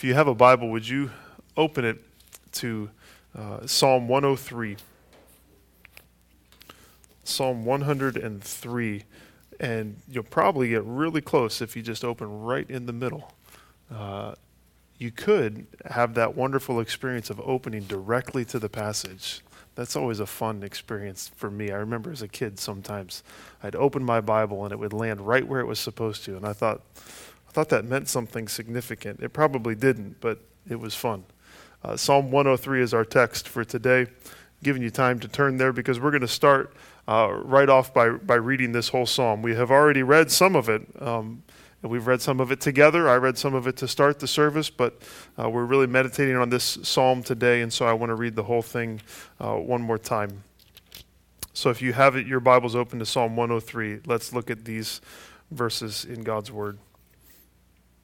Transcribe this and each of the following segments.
If you have a Bible, would you open it to uh, Psalm 103? Psalm 103. And you'll probably get really close if you just open right in the middle. Uh, you could have that wonderful experience of opening directly to the passage. That's always a fun experience for me. I remember as a kid sometimes I'd open my Bible and it would land right where it was supposed to. And I thought, I thought that meant something significant. It probably didn't, but it was fun. Uh, Psalm 103 is our text for today. giving you time to turn there because we're going to start uh, right off by, by reading this whole psalm. We have already read some of it. Um, we've read some of it together. I read some of it to start the service, but uh, we're really meditating on this psalm today, and so I want to read the whole thing uh, one more time. So if you have it, your Bible's open to Psalm 103. Let's look at these verses in God's Word.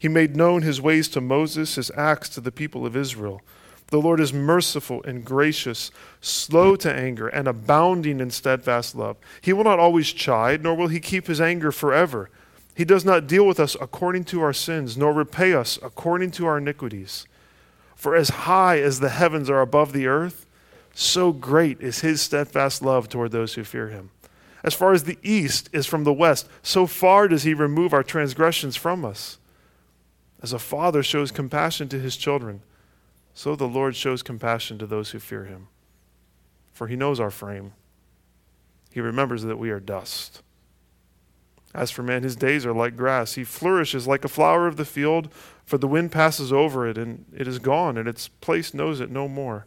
He made known his ways to Moses, his acts to the people of Israel. The Lord is merciful and gracious, slow to anger, and abounding in steadfast love. He will not always chide, nor will he keep his anger forever. He does not deal with us according to our sins, nor repay us according to our iniquities. For as high as the heavens are above the earth, so great is his steadfast love toward those who fear him. As far as the east is from the west, so far does he remove our transgressions from us. As a father shows compassion to his children, so the Lord shows compassion to those who fear him. For he knows our frame, he remembers that we are dust. As for man, his days are like grass. He flourishes like a flower of the field, for the wind passes over it, and it is gone, and its place knows it no more.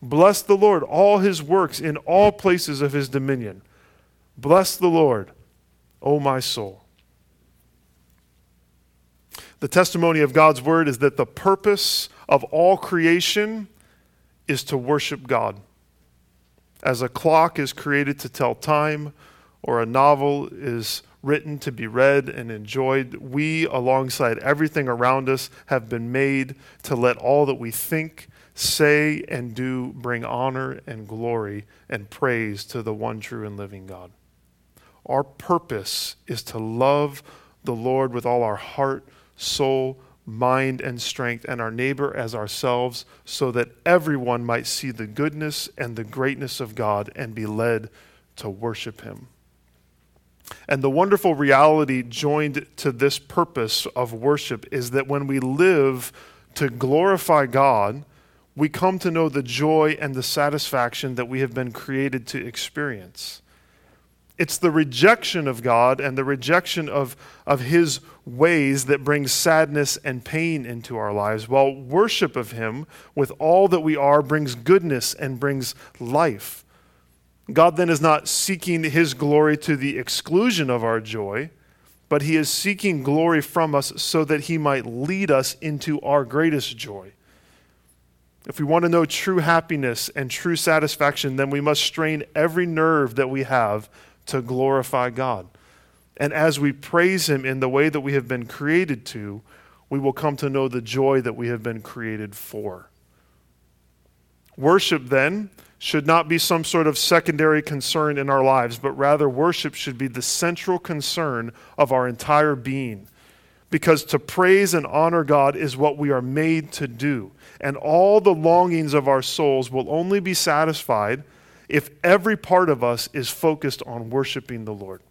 Bless the Lord, all his works in all places of his dominion. Bless the Lord, O my soul. The testimony of God's word is that the purpose of all creation is to worship God. As a clock is created to tell time, or a novel is written to be read and enjoyed, we, alongside everything around us, have been made to let all that we think, say and do bring honor and glory and praise to the one true and living God. Our purpose is to love the Lord with all our heart, soul, mind, and strength, and our neighbor as ourselves, so that everyone might see the goodness and the greatness of God and be led to worship Him. And the wonderful reality joined to this purpose of worship is that when we live to glorify God, we come to know the joy and the satisfaction that we have been created to experience. It's the rejection of God and the rejection of, of His ways that brings sadness and pain into our lives, while worship of Him with all that we are brings goodness and brings life. God then is not seeking His glory to the exclusion of our joy, but He is seeking glory from us so that He might lead us into our greatest joy. If we want to know true happiness and true satisfaction, then we must strain every nerve that we have to glorify God. And as we praise Him in the way that we have been created to, we will come to know the joy that we have been created for. Worship, then, should not be some sort of secondary concern in our lives, but rather worship should be the central concern of our entire being. Because to praise and honor God is what we are made to do and all the longings of our souls will only be satisfied if every part of us is focused on worshiping the Lord.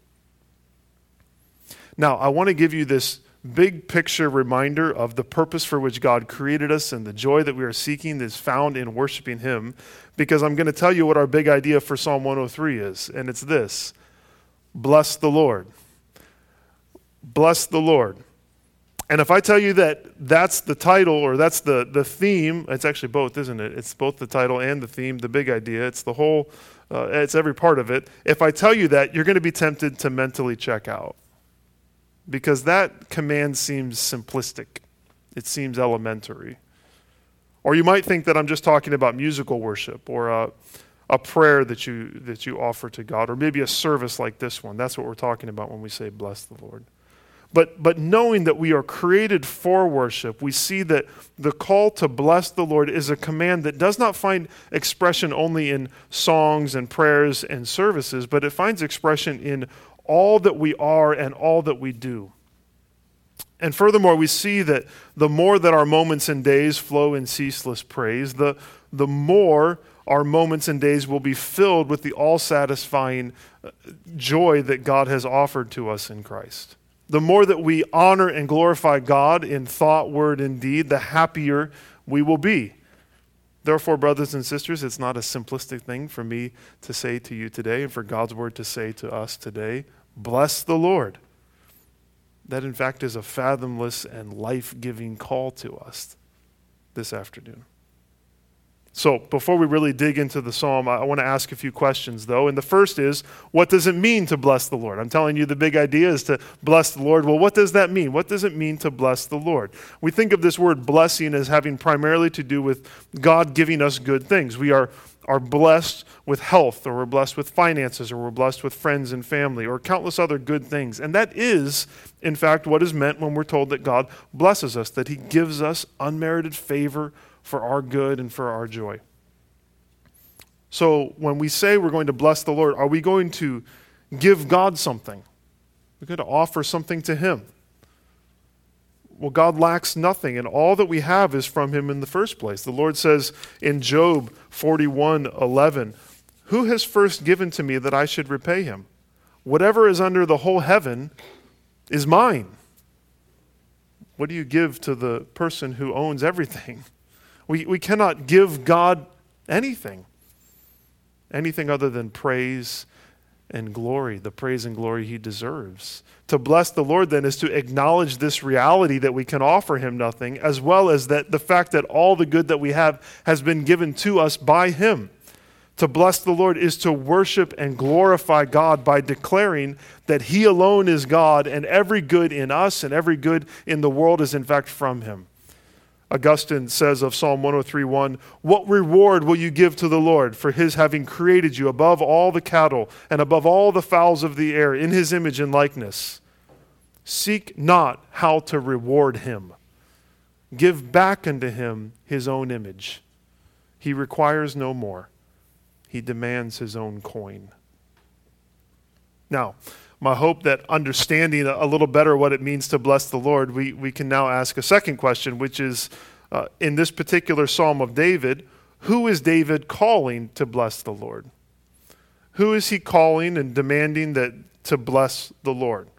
Now, I want to give you this big picture reminder of the purpose for which God created us and the joy that we are seeking is found in worshiping Him. Because I'm going to tell you what our big idea for Psalm 103 is, and it's this Bless the Lord. Bless the Lord. And if I tell you that that's the title or that's the, the theme, it's actually both, isn't it? It's both the title and the theme, the big idea. It's the whole, uh, it's every part of it. If I tell you that, you're going to be tempted to mentally check out because that command seems simplistic, it seems elementary. Or you might think that I'm just talking about musical worship or a, a prayer that you, that you offer to God, or maybe a service like this one. That's what we're talking about when we say, Bless the Lord. But, but knowing that we are created for worship, we see that the call to bless the Lord is a command that does not find expression only in songs and prayers and services, but it finds expression in all that we are and all that we do. And furthermore, we see that the more that our moments and days flow in ceaseless praise, the, the more our moments and days will be filled with the all satisfying uh, joy that God has offered to us in Christ. The more that we honor and glorify God in thought, word, and deed, the happier we will be. Therefore, brothers and sisters, it's not a simplistic thing for me to say to you today and for God's word to say to us today. Bless the Lord. That, in fact, is a fathomless and life giving call to us this afternoon. So, before we really dig into the psalm, I want to ask a few questions, though. And the first is, what does it mean to bless the Lord? I'm telling you, the big idea is to bless the Lord. Well, what does that mean? What does it mean to bless the Lord? We think of this word blessing as having primarily to do with God giving us good things. We are, are blessed with health, or we're blessed with finances, or we're blessed with friends and family, or countless other good things. And that is, in fact, what is meant when we're told that God blesses us, that He gives us unmerited favor for our good and for our joy. So when we say we're going to bless the Lord, are we going to give God something? We're going to offer something to Him. Well, God lacks nothing, and all that we have is from Him in the first place. The Lord says in Job 41 11, Who has first given to me that I should repay him? Whatever is under the whole heaven is mine. What do you give to the person who owns everything? We, we cannot give God anything, anything other than praise and glory, the praise and glory he deserves. To bless the Lord, then, is to acknowledge this reality that we can offer him nothing, as well as that the fact that all the good that we have has been given to us by him. To bless the Lord is to worship and glorify God by declaring that He alone is God and every good in us and every good in the world is in fact from Him. Augustine says of Psalm 103:1, "What reward will you give to the Lord for his having created you above all the cattle and above all the fowls of the air in his image and likeness? Seek not how to reward him. Give back unto him his own image. He requires no more. He demands his own coin." Now, my hope that understanding a little better what it means to bless the Lord, we, we can now ask a second question, which is uh, in this particular Psalm of David, who is David calling to bless the Lord? Who is he calling and demanding that to bless the Lord?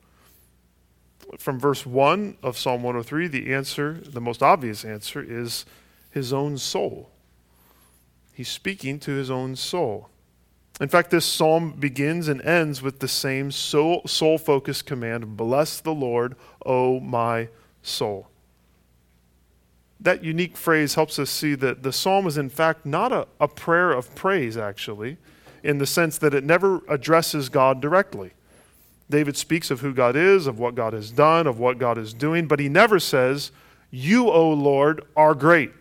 From verse 1 of Psalm 103, the answer, the most obvious answer, is his own soul. He's speaking to his own soul. In fact, this psalm begins and ends with the same soul focused command Bless the Lord, O my soul. That unique phrase helps us see that the psalm is, in fact, not a, a prayer of praise, actually, in the sense that it never addresses God directly. David speaks of who God is, of what God has done, of what God is doing, but he never says, You, O Lord, are great.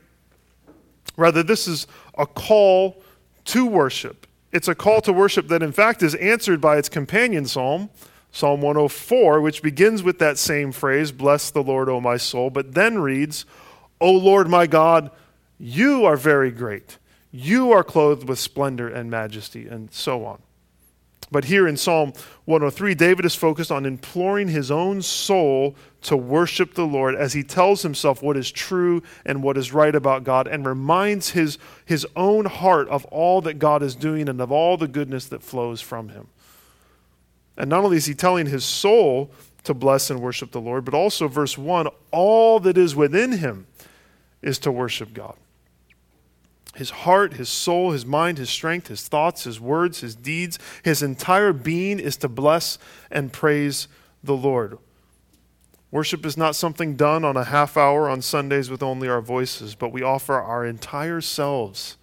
Rather, this is a call to worship it's a call to worship that, in fact, is answered by its companion psalm, Psalm 104, which begins with that same phrase, Bless the Lord, O my soul, but then reads, O Lord my God, you are very great. You are clothed with splendor and majesty, and so on. But here in Psalm 103, David is focused on imploring his own soul to worship the Lord as he tells himself what is true and what is right about God and reminds his, his own heart of all that God is doing and of all the goodness that flows from him. And not only is he telling his soul to bless and worship the Lord, but also, verse 1 all that is within him is to worship God. His heart, his soul, his mind, his strength, his thoughts, his words, his deeds, his entire being is to bless and praise the Lord. Worship is not something done on a half hour on Sundays with only our voices, but we offer our entire selves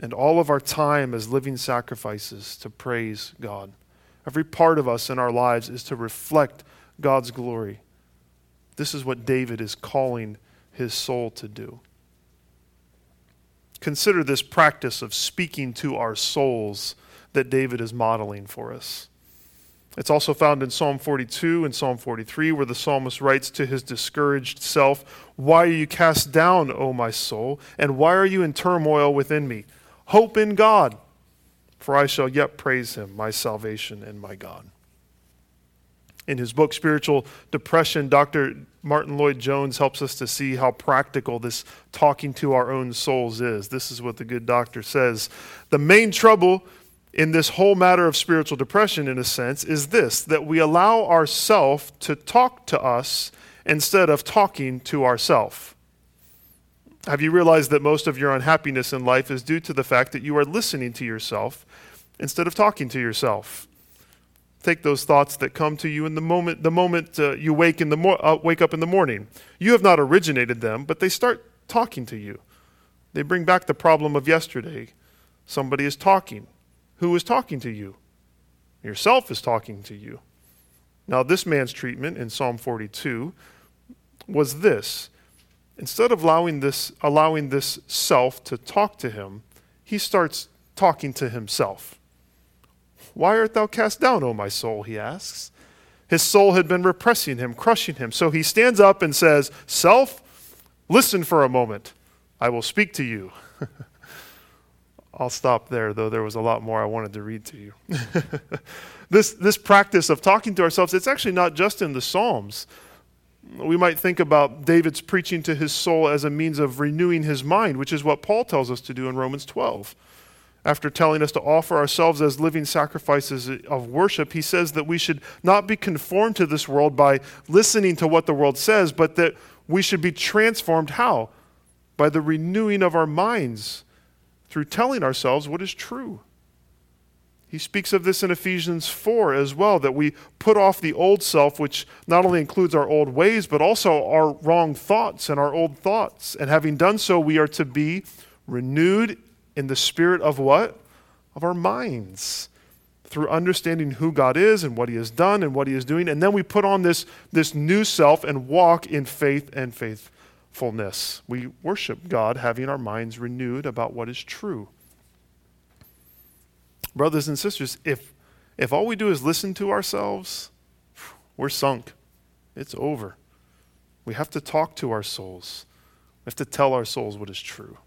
and all of our time as living sacrifices to praise God. Every part of us in our lives is to reflect God's glory. This is what David is calling his soul to do. Consider this practice of speaking to our souls that David is modeling for us. It's also found in Psalm 42 and Psalm 43, where the psalmist writes to his discouraged self, Why are you cast down, O my soul? And why are you in turmoil within me? Hope in God, for I shall yet praise him, my salvation and my God. In his book, Spiritual Depression, Dr. Martyn Lloyd-Jones helps us to see how practical this talking to our own souls is. This is what the good doctor says. The main trouble in this whole matter of spiritual depression, in a sense, is this that we allow ourself to talk to us instead of talking to ourself. Have you realized that most of your unhappiness in life is due to the fact that you are listening to yourself instead of talking to yourself? Take those thoughts that come to you in the moment, the moment uh, you wake, in the mo- uh, wake up in the morning. You have not originated them, but they start talking to you. They bring back the problem of yesterday. Somebody is talking. Who is talking to you? Yourself is talking to you. Now, this man's treatment in Psalm 42 was this. Instead of allowing this, allowing this self to talk to him, he starts talking to himself. Why art thou cast down, O my soul? He asks. His soul had been repressing him, crushing him. So he stands up and says, Self, listen for a moment. I will speak to you. I'll stop there, though there was a lot more I wanted to read to you. this, this practice of talking to ourselves, it's actually not just in the Psalms. We might think about David's preaching to his soul as a means of renewing his mind, which is what Paul tells us to do in Romans 12. After telling us to offer ourselves as living sacrifices of worship, he says that we should not be conformed to this world by listening to what the world says, but that we should be transformed how? By the renewing of our minds through telling ourselves what is true. He speaks of this in Ephesians 4 as well that we put off the old self, which not only includes our old ways, but also our wrong thoughts and our old thoughts. And having done so, we are to be renewed in the spirit of what? Of our minds. Through understanding who God is and what He has done and what He is doing. And then we put on this, this new self and walk in faith and faithfulness. We worship God having our minds renewed about what is true. Brothers and sisters, if, if all we do is listen to ourselves, we're sunk. It's over. We have to talk to our souls. We have to tell our souls what is true.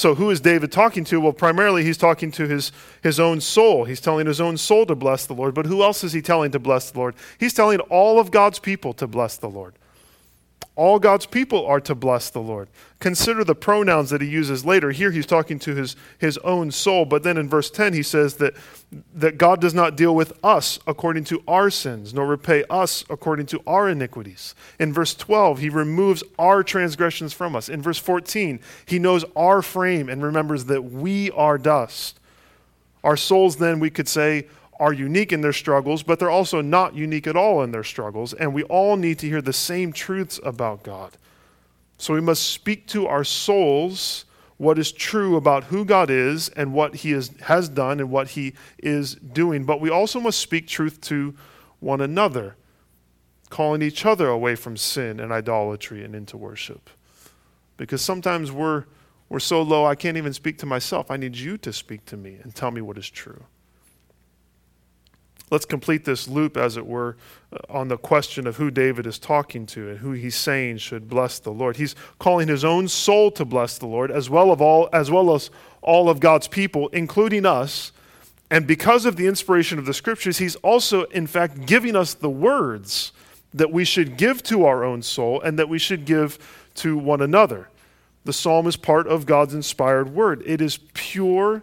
So, who is David talking to? Well, primarily he's talking to his, his own soul. He's telling his own soul to bless the Lord. But who else is he telling to bless the Lord? He's telling all of God's people to bless the Lord. All God's people are to bless the Lord. Consider the pronouns that he uses later. Here he's talking to his, his own soul, but then in verse 10 he says that, that God does not deal with us according to our sins, nor repay us according to our iniquities. In verse 12, he removes our transgressions from us. In verse 14, he knows our frame and remembers that we are dust. Our souls, then, we could say, are unique in their struggles, but they're also not unique at all in their struggles. And we all need to hear the same truths about God. So we must speak to our souls what is true about who God is and what He is, has done and what He is doing. But we also must speak truth to one another, calling each other away from sin and idolatry and into worship. Because sometimes we're, we're so low, I can't even speak to myself. I need you to speak to me and tell me what is true let's complete this loop, as it were, uh, on the question of who David is talking to and who he's saying should bless the Lord. He's calling his own soul to bless the Lord, as well, of all, as well as all of God's people, including us. And because of the inspiration of the scriptures, he's also, in fact, giving us the words that we should give to our own soul and that we should give to one another. The psalm is part of God's inspired word, it is pure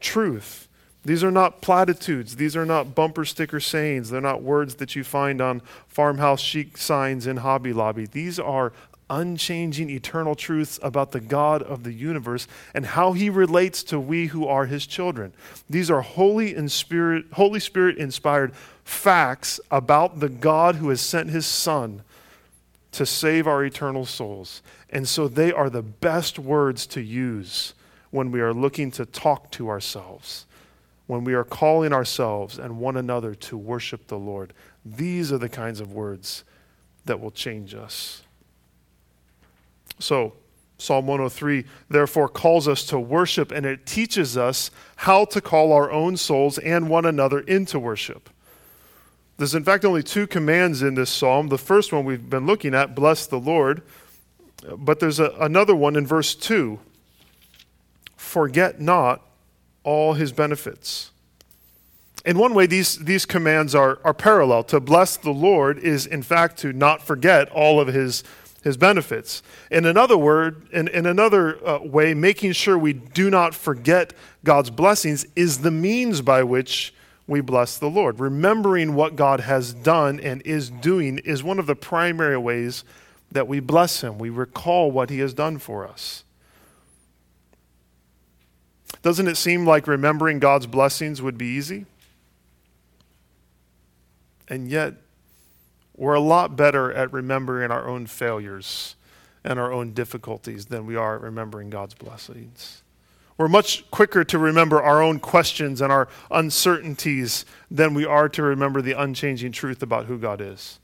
truth. These are not platitudes. These are not bumper sticker sayings. They're not words that you find on farmhouse chic signs in Hobby Lobby. These are unchanging eternal truths about the God of the universe and how he relates to we who are his children. These are holy and spirit Holy Spirit inspired facts about the God who has sent his son to save our eternal souls. And so they are the best words to use when we are looking to talk to ourselves, when we are calling ourselves and one another to worship the Lord. These are the kinds of words that will change us. So, Psalm 103 therefore calls us to worship and it teaches us how to call our own souls and one another into worship. There's, in fact, only two commands in this psalm. The first one we've been looking at, bless the Lord. But there's a, another one in verse 2 forget not all his benefits. In one way, these, these commands are, are parallel. To bless the Lord is, in fact, to not forget all of his, his benefits. In another word, in, in another uh, way, making sure we do not forget God's blessings is the means by which we bless the Lord. Remembering what God has done and is doing is one of the primary ways that we bless Him. We recall what He has done for us. Doesn't it seem like remembering God's blessings would be easy? And yet, we're a lot better at remembering our own failures and our own difficulties than we are at remembering God's blessings. We're much quicker to remember our own questions and our uncertainties than we are to remember the unchanging truth about who God is.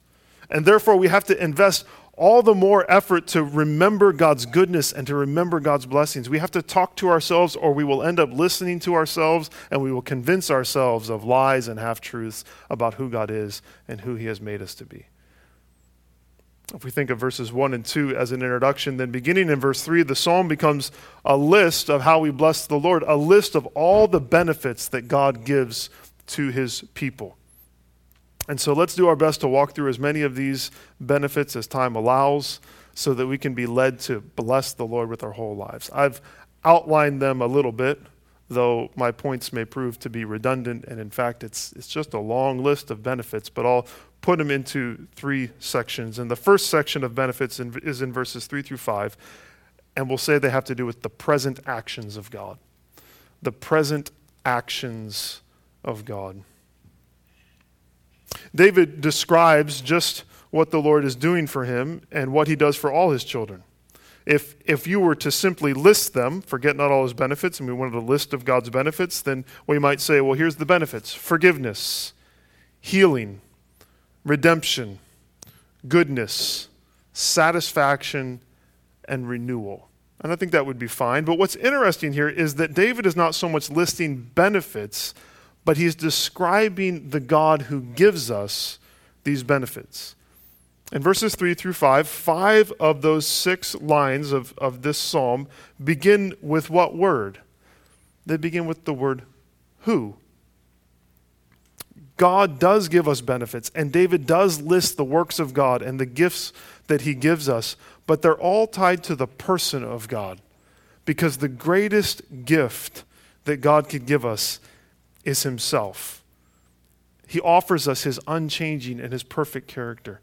And therefore, we have to invest all the more effort to remember God's goodness and to remember God's blessings. We have to talk to ourselves, or we will end up listening to ourselves and we will convince ourselves of lies and half truths about who God is and who He has made us to be. If we think of verses 1 and 2 as an introduction, then beginning in verse 3, the psalm becomes a list of how we bless the Lord, a list of all the benefits that God gives to his people. And so let's do our best to walk through as many of these benefits as time allows so that we can be led to bless the Lord with our whole lives. I've outlined them a little bit, though my points may prove to be redundant. And in fact, it's, it's just a long list of benefits, but I'll put them into three sections. And the first section of benefits in, is in verses 3 through 5. And we'll say they have to do with the present actions of God. The present actions of God. David describes just what the Lord is doing for him and what he does for all his children. If, if you were to simply list them, forget not all his benefits, and we wanted a list of God's benefits, then we might say, well, here's the benefits forgiveness, healing, redemption, goodness, satisfaction, and renewal. And I think that would be fine. But what's interesting here is that David is not so much listing benefits, but he's describing the God who gives us these benefits. In verses 3 through 5, five of those six lines of, of this psalm begin with what word? They begin with the word who. God does give us benefits, and David does list the works of God and the gifts that he gives us, but they're all tied to the person of God. Because the greatest gift that God could give us is himself. He offers us his unchanging and his perfect character.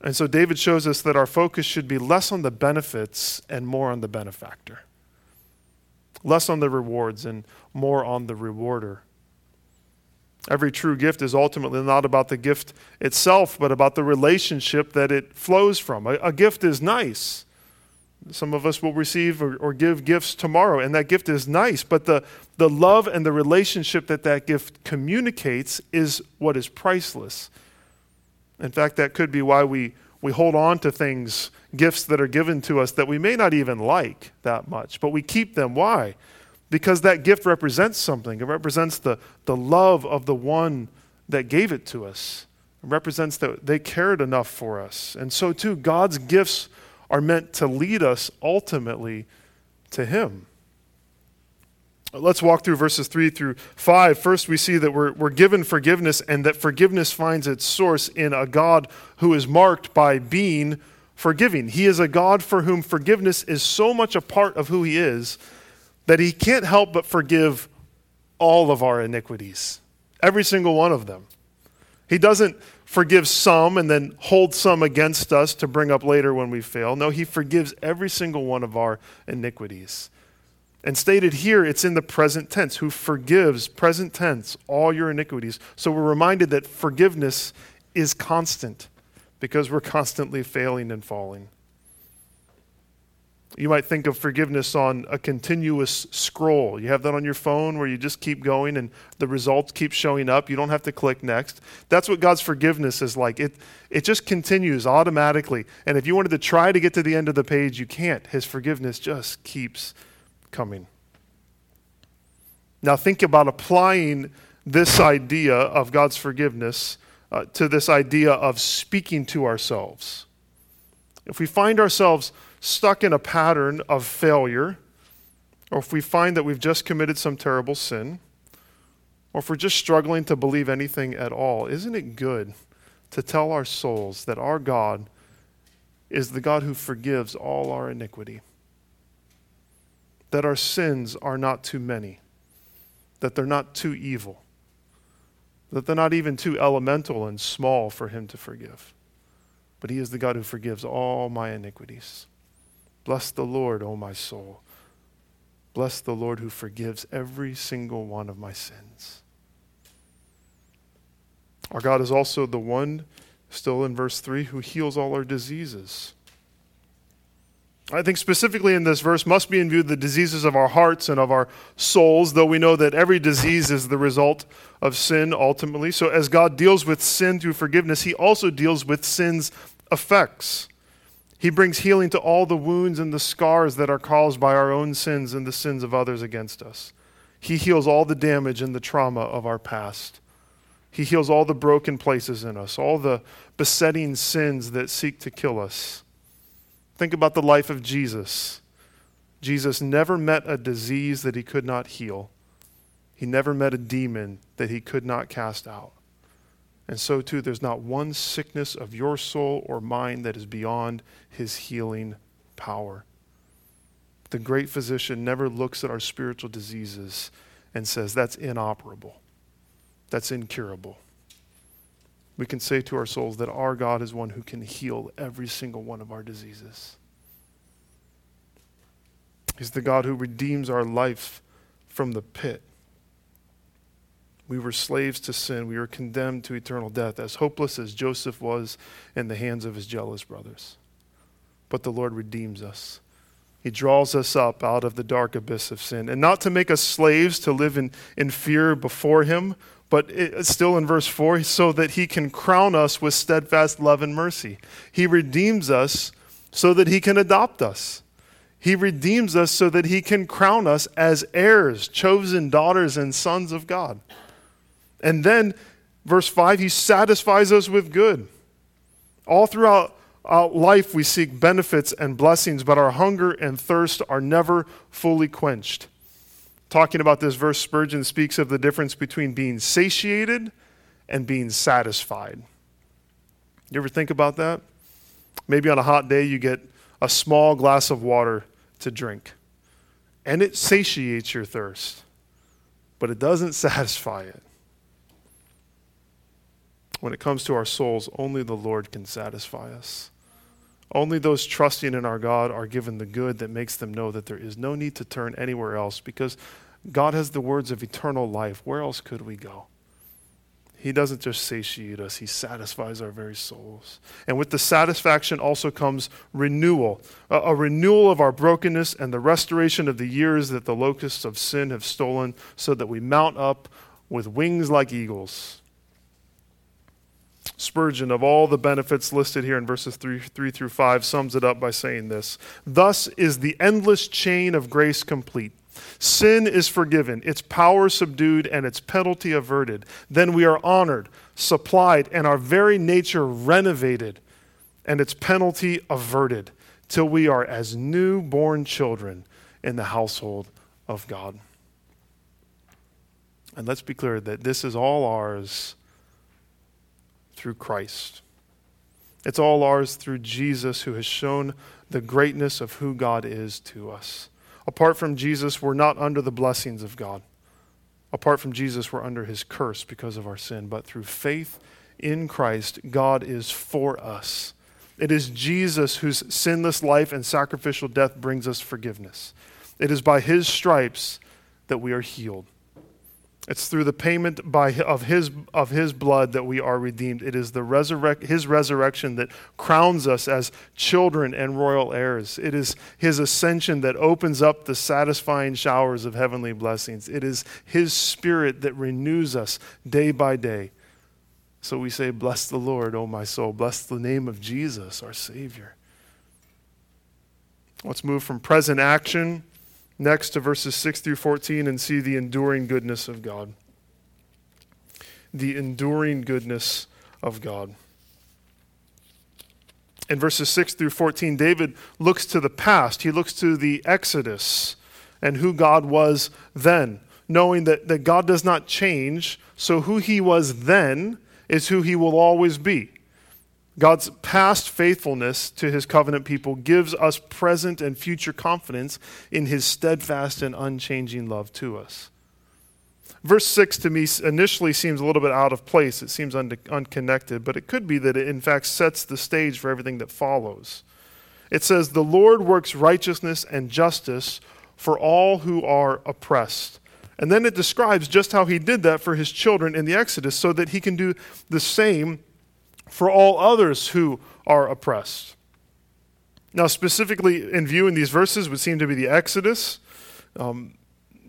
And so David shows us that our focus should be less on the benefits and more on the benefactor, less on the rewards and more on the rewarder. Every true gift is ultimately not about the gift itself, but about the relationship that it flows from. A, a gift is nice. Some of us will receive or, or, give gifts tomorrow, and that gift is nice, but the, the love and the relationship that that gift communicates is what is priceless. In fact, that could be why we, we hold on to things, gifts that are given to us that we may not even like that much, but we keep them. Why? because that gift represents something. It represents the, the love of the one that gave it to us. It represents that they cared enough for us. And so, too, God's gifts are meant to lead us ultimately to Him. Let's walk through verses 3 through 5. First, we see that we're, we're given forgiveness and that forgiveness finds its source in a God who is marked by being forgiving. He is a God for whom forgiveness is so much a part of who He is that he can't help but forgive all of our iniquities, every single one of them. He doesn't forgive some and then hold some against us to bring up later when we fail. No, He forgives every single one of our iniquities. And stated here, it's in the present tense, who forgives, present tense, all your iniquities. So we're reminded that forgiveness is constant because we're constantly failing and falling. You might think of forgiveness on a continuous scroll. You have that on your phone where you just keep going and the results keep showing up. You don't have to click next. That's what God's forgiveness is like. It, it just continues automatically. And if you wanted to try to get to the end of the page, you can't. His forgiveness just keeps coming. Now, think about applying this idea of God's forgiveness uh, to this idea of speaking to ourselves. If we find ourselves stuck in a pattern of failure, or if we find that we've just committed some terrible sin, or if we're just struggling to believe anything at all, isn't it good to tell our souls that our God is the God who forgives all our iniquity? That our sins are not too many, that they're not too evil, that they're not even too elemental and small for Him to forgive. But He is the God who forgives all my iniquities. Bless the Lord, O my soul. Bless the Lord who forgives every single one of my sins. Our God is also the one, still in verse 3, who heals all our diseases. I think specifically in this verse must be in view the diseases of our hearts and of our souls, though we know that every disease is the result of sin ultimately. So, as God deals with sin through forgiveness, He also deals with sin's effects. He brings healing to all the wounds and the scars that are caused by our own sins and the sins of others against us. He heals all the damage and the trauma of our past. He heals all the broken places in us, all the besetting sins that seek to kill us. Think about the life of Jesus. Jesus never met a disease that he could not heal. He never met a demon that he could not cast out. And so, too, there's not one sickness of your soul or mine that is beyond his healing power. The great physician never looks at our spiritual diseases and says, that's inoperable, that's incurable. We can say to our souls that our God is one who can heal every single one of our diseases. He's the God who redeems our life from the pit. We were slaves to sin. We were condemned to eternal death, as hopeless as Joseph was in the hands of his jealous brothers. But the Lord redeems us. He draws us up out of the dark abyss of sin. And not to make us slaves to live in, in fear before Him, but it, still in verse 4, so that He can crown us with steadfast love and mercy. He redeems us so that He can adopt us. He redeems us so that He can crown us as heirs, chosen daughters and sons of God. And then, verse 5, he satisfies us with good. All throughout uh, life, we seek benefits and blessings, but our hunger and thirst are never fully quenched. Talking about this verse, Spurgeon speaks of the difference between being satiated and being satisfied. You ever think about that? Maybe on a hot day, you get a small glass of water to drink, and it satiates your thirst, but it doesn't satisfy it. When it comes to our souls, only the Lord can satisfy us. Only those trusting in our God are given the good that makes them know that there is no need to turn anywhere else because God has the words of eternal life. Where else could we go? He doesn't just satiate us, He satisfies our very souls. And with the satisfaction also comes renewal a, a, renewal of our brokenness and the restoration of the years that the locusts of sin have stolen, so that we mount up with wings like eagles. Spurgeon, of all the benefits listed here in verses 3, 3 through 5, sums it up by saying this Thus is the endless chain of grace complete. Sin is forgiven, its power subdued, and its penalty averted. Then we are honored, supplied, and our very nature renovated, and its penalty averted, till we are as newborn children in the household of God. And let's be clear that this is all ours through Christ. It's all ours through Jesus, who has shown the greatness of who God is to us. Apart from Jesus, we're not under the blessings of God. Apart from Jesus, we're under his curse because of our sin. But through faith in Christ, God is for us. It is Jesus whose sinless life and sacrificial death brings us forgiveness. It is by his stripes that we are healed. It's through the payment by, of, his, of his blood that we are redeemed. It is the resurrect, his resurrection that crowns us as children and royal heirs. It is his ascension that opens up the satisfying showers of heavenly blessings. It is his spirit that renews us day by day. So we say, Bless the Lord, O my soul. Bless the name of Jesus, our Savior. Let's move from present action next to verses 6 through 14 and see the enduring goodness of God. The enduring goodness of God. In verses 6 through 14, David looks to the past. He looks to the Exodus and who God was then, knowing that, that God does not change. So, who he was then is who he will always be. God's past faithfulness to his covenant people gives us present and future confidence in his steadfast and unchanging love to us. Verse 6 to me initially seems a little bit out of place. It seems un- unconnected, but it could be that it in fact sets the stage for everything that follows. It says, The Lord works righteousness and justice for all who are oppressed. And then it describes just how he did that for his children in the Exodus so that he can do the same for all others who are oppressed. Now, specifically in view in these verses would seem to be the Exodus, um,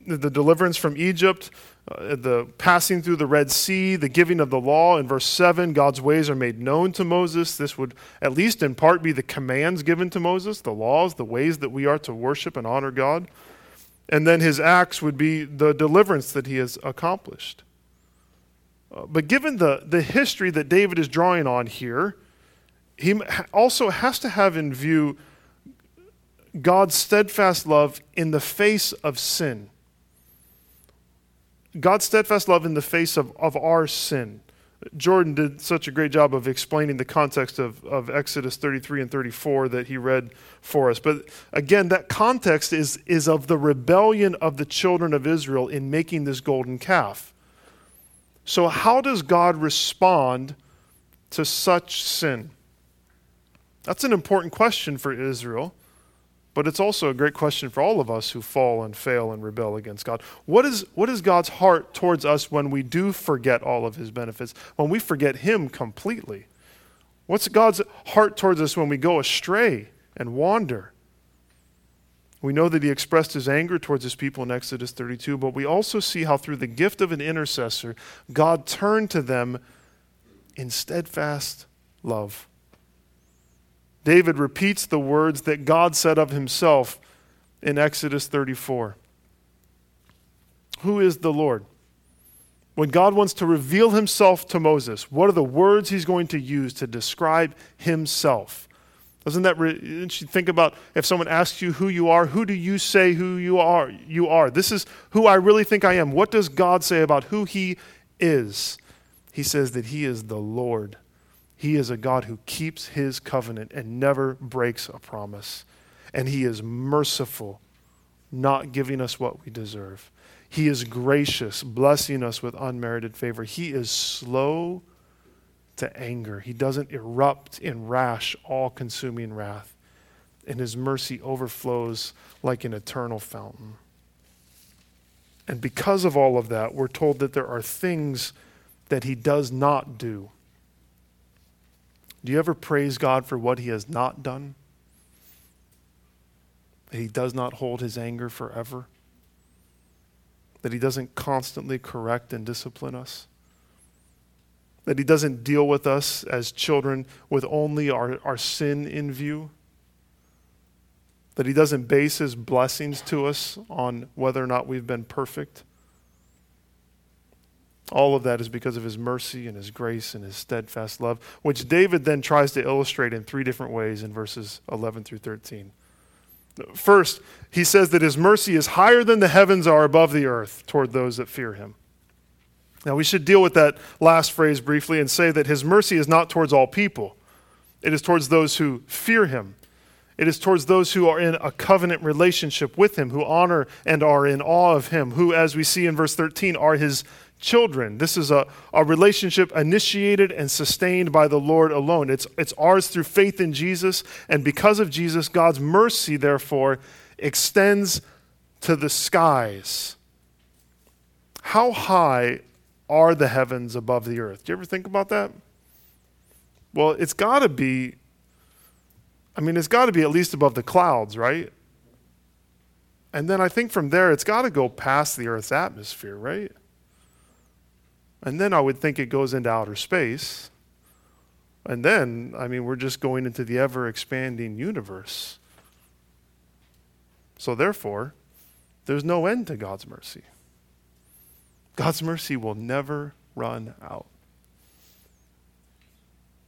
the deliverance from Egypt, uh, the passing through the Red Sea, the giving of the law. In verse 7, God's ways are made known to Moses. This would, at least in part, be the commands given to Moses, the laws, the ways that we are to worship and honor God. And then his acts would be the deliverance that he has accomplished. Uh, but given the, the history that David is drawing on here, he also has to have in view God's steadfast love in the face of sin. God's steadfast love in the face of, of our sin. Jordan did such a great job of explaining the context of, of Exodus 33 and 34 that he read for us. But again, that context is, is of the rebellion of the children of Israel in making this golden calf. So, how does God respond to such sin? That's an important question for Israel, but it's also a great question for all of us who fall and fail and rebel against God. What is, what is God's heart towards us when we do forget all of his benefits, when we forget him completely? What's God's heart towards us when we go astray and wander? We know that he expressed his anger towards his people in Exodus 32, but we also see how through the gift of an intercessor, God turned to them in steadfast love. David repeats the words that God said of himself in Exodus 34. Who is the Lord? When God wants to reveal himself to Moses, what are the words he's going to use to describe himself? Doesn't that re- you think about if someone asks you who you are, who do you say who you are? You are. This is who I really think I am. What does God say about who he is? He says that he is the Lord. He is a God who keeps his covenant and never breaks a promise. And he is merciful, not giving us what we deserve. He is gracious, blessing us with unmerited favor. He is slow to anger. He doesn't erupt in rash, all consuming wrath. And his mercy overflows like an eternal fountain. And because of all of that, we're told that there are things that he does not do. Do you ever praise God for what he has not done? That he does not hold his anger forever? That he doesn't constantly correct and discipline us? That He doesn't deal with us as children with only our, our sin in view, that He doesn't base His blessings to us on whether or not we've been perfect. All of that is because of his mercy and his grace and his steadfast love, which David then tries to illustrate in three different ways in verses 11 through 13. First, he says that his mercy is higher than the heavens are above the earth toward those that fear him. Now, we should deal with that last phrase briefly and say that his mercy is not towards all people, it is towards those who fear him. It is towards those who are in a covenant relationship with Him, who honor and are in awe of Him, who, as we see in verse 13, are His children. This is a, a relationship initiated and sustained by the Lord alone. It's, it's ours through faith in Jesus, and because of Jesus, God's mercy, therefore, extends to the skies. How high are the heavens above the earth? Do you ever think about that? Well, it's got to be, I mean, it's got to be at least above the clouds, right? And then I think from there, it's got to go past the Earth's atmosphere, right? And then I would think it goes into outer space. And then, I mean, we're just going into the ever expanding universe. So, therefore, there's no end to God's mercy. God's mercy will never run out.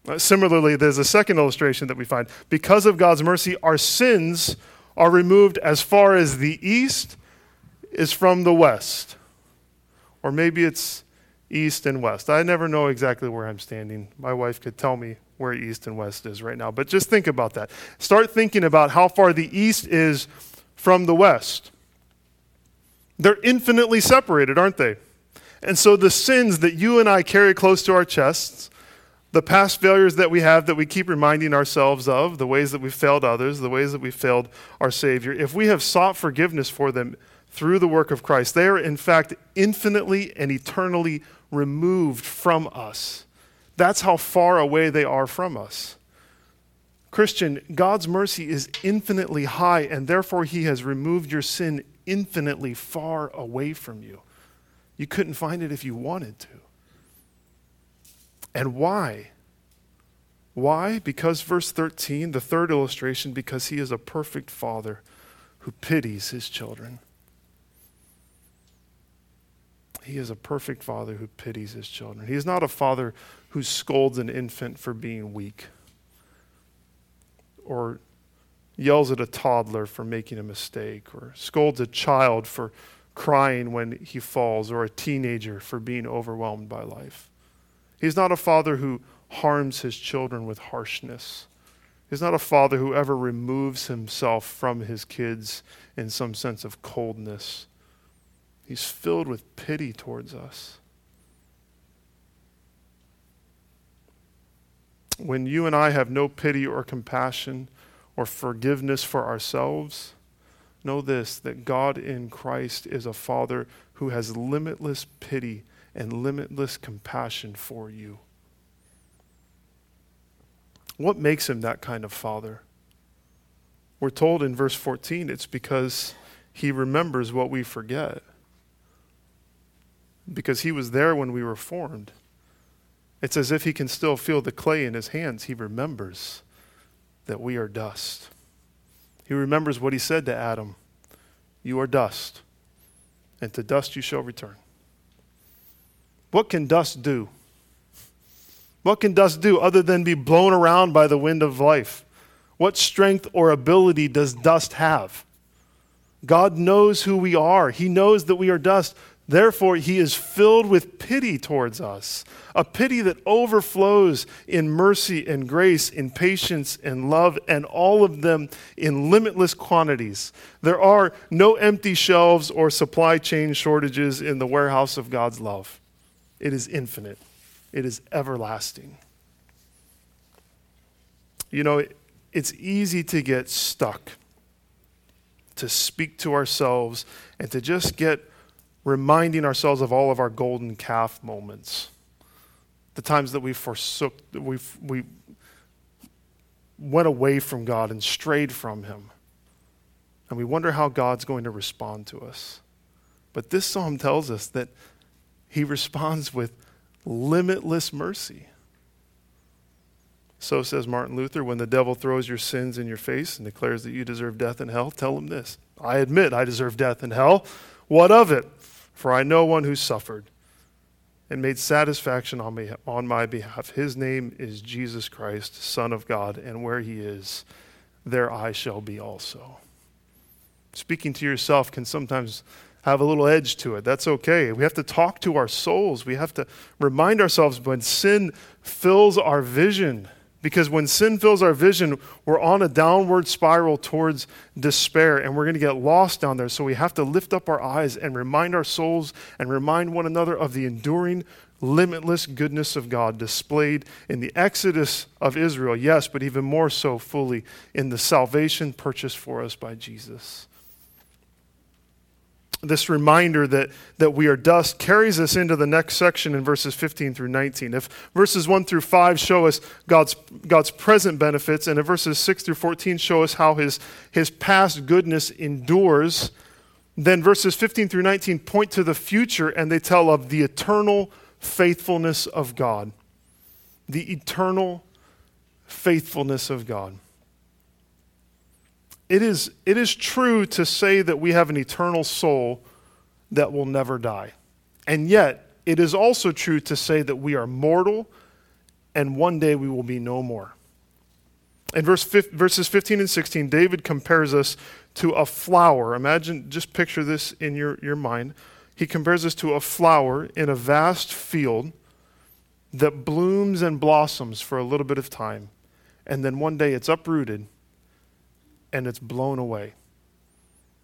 Uh, similarly, there's a second illustration that we find. Because of God's mercy, our sins are removed as far as the east is from the west. Or maybe it's east and west. I never know exactly where I'm standing. My wife could tell me where east and west is right now. But just think about that. Start thinking about how far the east is from the west. They're infinitely separated, aren't they? And so the sins that you and I carry close to our chests, the past failures that we have that we keep reminding ourselves of, the ways that we've failed others, the ways that we've failed our Savior, if we have sought forgiveness for them through the work of Christ, they are in fact infinitely and eternally removed from us. That's how far away they are from us. Christian, God's mercy is infinitely high, and therefore He has removed your sin infinitely far away from you. You couldn't find it if you wanted to. And why? Why? Because verse 13, the third illustration, because He is a perfect Father who pities His children. He is a perfect father who pities his children. He is not a father who scolds an infant for being weak or yells at a toddler for making a mistake or scolds a child for crying when he falls or a teenager for being overwhelmed by life. He's not a father who harms his children with harshness. He's not a father who ever removes himself from his kids in some sense of coldness. He's filled with pity towards us. When you and I have no pity or compassion or forgiveness for ourselves, know this that God in Christ is a Father who has limitless pity and limitless compassion for you. What makes him that kind of Father? We're told in verse 14 it's because he remembers what we forget because he was there when we were formed. It's as if he can still feel the clay in his hands. He remembers that we are dust. He remembers what he said to Adam You are dust, and to dust you shall return. What can dust do? What can dust do other than be blown around by the wind of life? What strength or ability does dust have? God knows who we are. He knows that we are dust. Therefore, he is filled with pity towards us, a pity that overflows in mercy and grace, in patience and love, and all of them in limitless quantities. There are no empty shelves or supply chain shortages in the warehouse of God's love. It is infinite, it is everlasting. You know, it's easy to get stuck, to speak to ourselves, and to just get reminding ourselves of all of our golden calf moments, the times that we forsook, that we we went away from God and strayed from Him. And we wonder how God's going to respond to us. But this psalm tells us that He responds with limitless mercy. So says Martin Luther when the devil throws your sins in your face and declares that you deserve death and hell, tell him this I admit I deserve death and hell. What of it? For I know one who suffered and made satisfaction on, me, on my behalf. His name is Jesus Christ, Son of God, and where he is, there I shall be also. Speaking to yourself can sometimes have a little edge to it. That's okay. We have to talk to our souls. We have to remind ourselves when sin fills our vision Because when sin fills our vision, we're on a downward spiral towards despair and we're going to get lost down there. So we have to lift up our eyes and remind our souls and remind one another of the enduring, limitless goodness of God displayed in the exodus of Israel, yes, but even more so fully in the salvation purchased for us by Jesus this reminder that, that we are dust carries us into the next section in verses 15 through 19. If verses 1 through 5 show us God's, God's present benefits, and if verses 6 through 14 show us how his, his past goodness endures, then verses 15 through 19 point to the future and they tell of the eternal faithfulness of God. The eternal faithfulness of God it is, it is true to say that we have an eternal soul that will never die. And yet, it is also true to say that we are mortal and one day we will be no more. In verse, verses 15 and 16, David compares us to a flower. Imagine, just picture this in your, your mind. He compares us to a flower in a vast field that blooms and blossoms for a little bit of time. And then one day it's uprooted and it's blown away.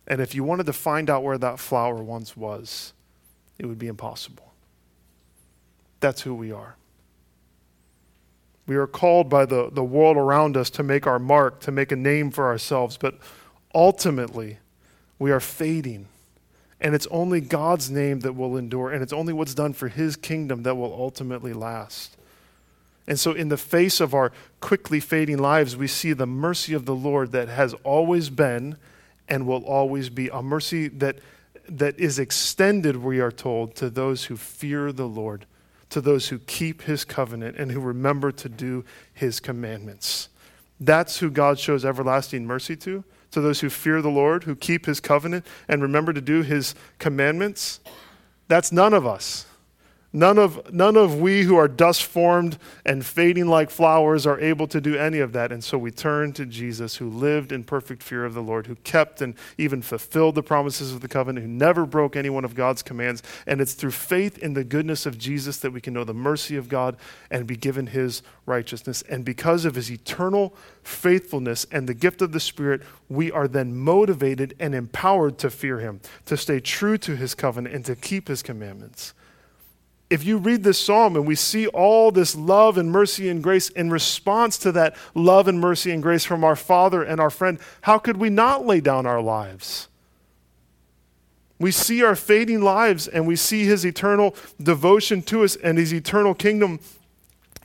And if you wanted to find out where that flower once was, it would be impossible. That's who we are. We are called by the, the world around us to make our mark, to make a name for ourselves, but ultimately, we are fading. And it's only God's name that will endure, and it's only what's done for His kingdom that will ultimately last. And so, in the face of our quickly fading lives, we see the mercy of the Lord that has always been and will always be a mercy that, that is extended, we are told, to those who fear the Lord, to those who keep his covenant and who remember to do his commandments. That's who God shows everlasting mercy to, to those who fear the Lord, who keep his covenant and remember to do his commandments. That's none of us. None of, none of we who are dust formed and fading like flowers are able to do any of that. And so we turn to Jesus, who lived in perfect fear of the Lord, who kept and even fulfilled the promises of the covenant, who never broke any one of God's commands. And it's through faith in the goodness of Jesus that we can know the mercy of God and be given his righteousness. And because of his eternal faithfulness and the gift of the Spirit, we are then motivated and empowered to fear him, to stay true to his covenant, and to keep his commandments if you read this psalm and we see all this love and mercy and grace in response to that love and mercy and grace from our Father and our friend, how could we not lay down our lives? We see our fading lives and we see his eternal devotion to us and his eternal kingdom.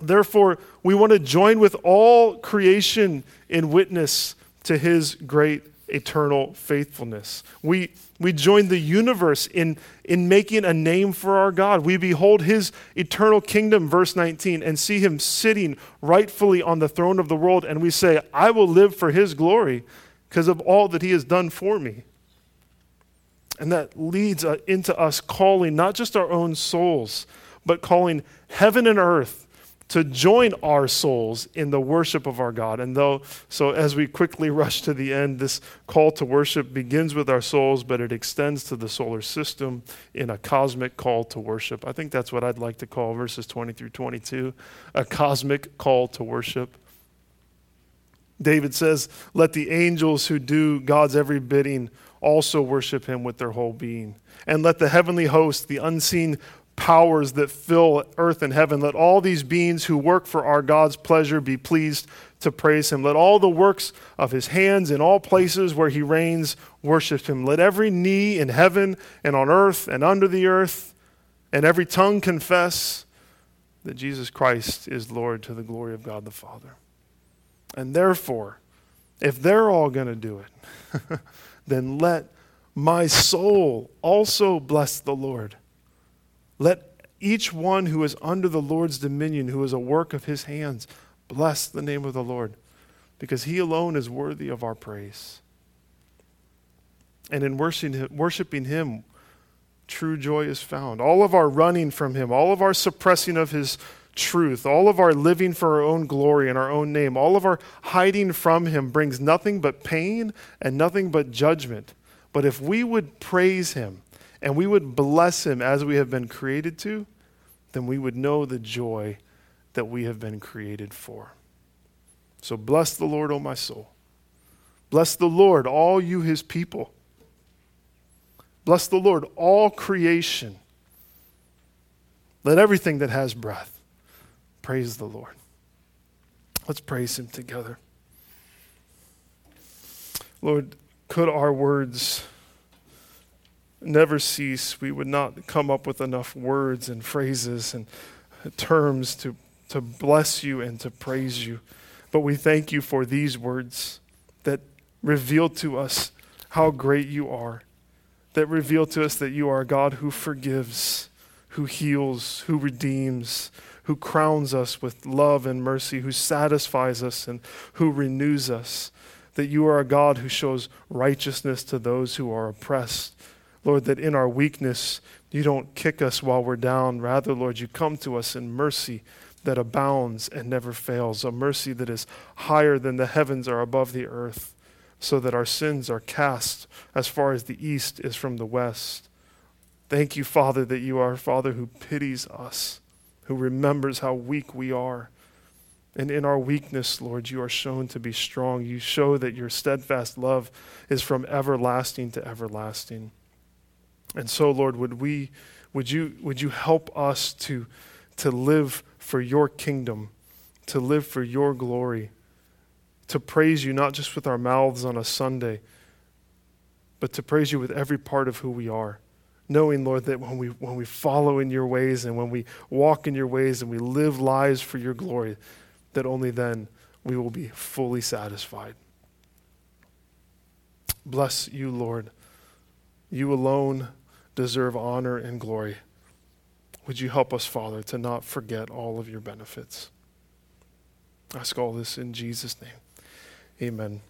Therefore, we want to join with all creation in witness to his great eternal faithfulness. We, we join the universe in, in making a name for our God. We behold his eternal kingdom, verse 19, and see him sitting rightfully on the throne of the world. And we say, I will live for his glory because of all that he has done for me. And that leads uh, into us calling not just our own souls, but calling heaven and earth to join our souls in the worship of our God. And though, so as we quickly rush to the end, this call to worship begins with our souls, but it extends to the solar system in a cosmic call to worship. I think that's what I'd like to call verses 20 through 22 a cosmic call to worship. David says, Let the angels who do God's every bidding also worship him with their whole being. And let the heavenly host, the unseen powers that fill earth and heaven. Let all these beings who work for our God's pleasure be pleased to praise him. Let all the works of his hands in all places where he reigns worship him. Let every knee in heaven and on earth and under the earth and every tongue confess that Jesus Christ is Lord to the glory of God the Father. And therefore, if they're all going to do it, then let my soul also bless the Lord. Let each one who is under the Lord's dominion, who is a work of his hands, bless the name of the Lord, because he alone is worthy of our praise. And in worshiping him, true joy is found. All of our running from him, all of our suppressing of his truth, all of our living for our own glory and our own name, all of our hiding from him brings nothing but pain and nothing but judgment. But if we would praise him, and we would bless him as we have been created to, then we would know the joy that we have been created for. So bless the Lord, O my soul. Bless the Lord, all you his people. Bless the Lord, all creation. Let everything that has breath praise the Lord. Let's praise him together. Lord, could our words never cease, we would not come up with enough words and phrases and terms to, to bless you and to praise you. But we thank you for these words that reveal to us how great you are, that reveal to us that you are a God who forgives, who heals, who redeems, who crowns us with love and mercy, who satisfies us and who renews us. That you are a God who shows righteousness to those who are oppressed. Lord, that in our weakness, you don't kick us while we're down. Rather, Lord, you come to us in mercy that abounds and never fails, a mercy that is higher than the heavens are above the earth, so that our sins are cast as far as the east is from the west. Thank you, Father, that you are a Father who pities us, who remembers how weak we are. And in our weakness, Lord, you are shown to be strong. You show that your steadfast love is from everlasting to everlasting. And so, Lord, would we would you would you help us to to live for your kingdom, to live for your glory, to praise you not just with our mouths on a Sunday, but to praise you with every part of who we are. Knowing, Lord, that when we, when we follow in your ways and when we walk in your ways and we live lives for your glory, that only then we will be fully satisfied. Bless you, Lord. You alone deserve honor and glory. Would you help us, Father, to not forget all of your benefits? I ask all this in Jesus' name. Amen.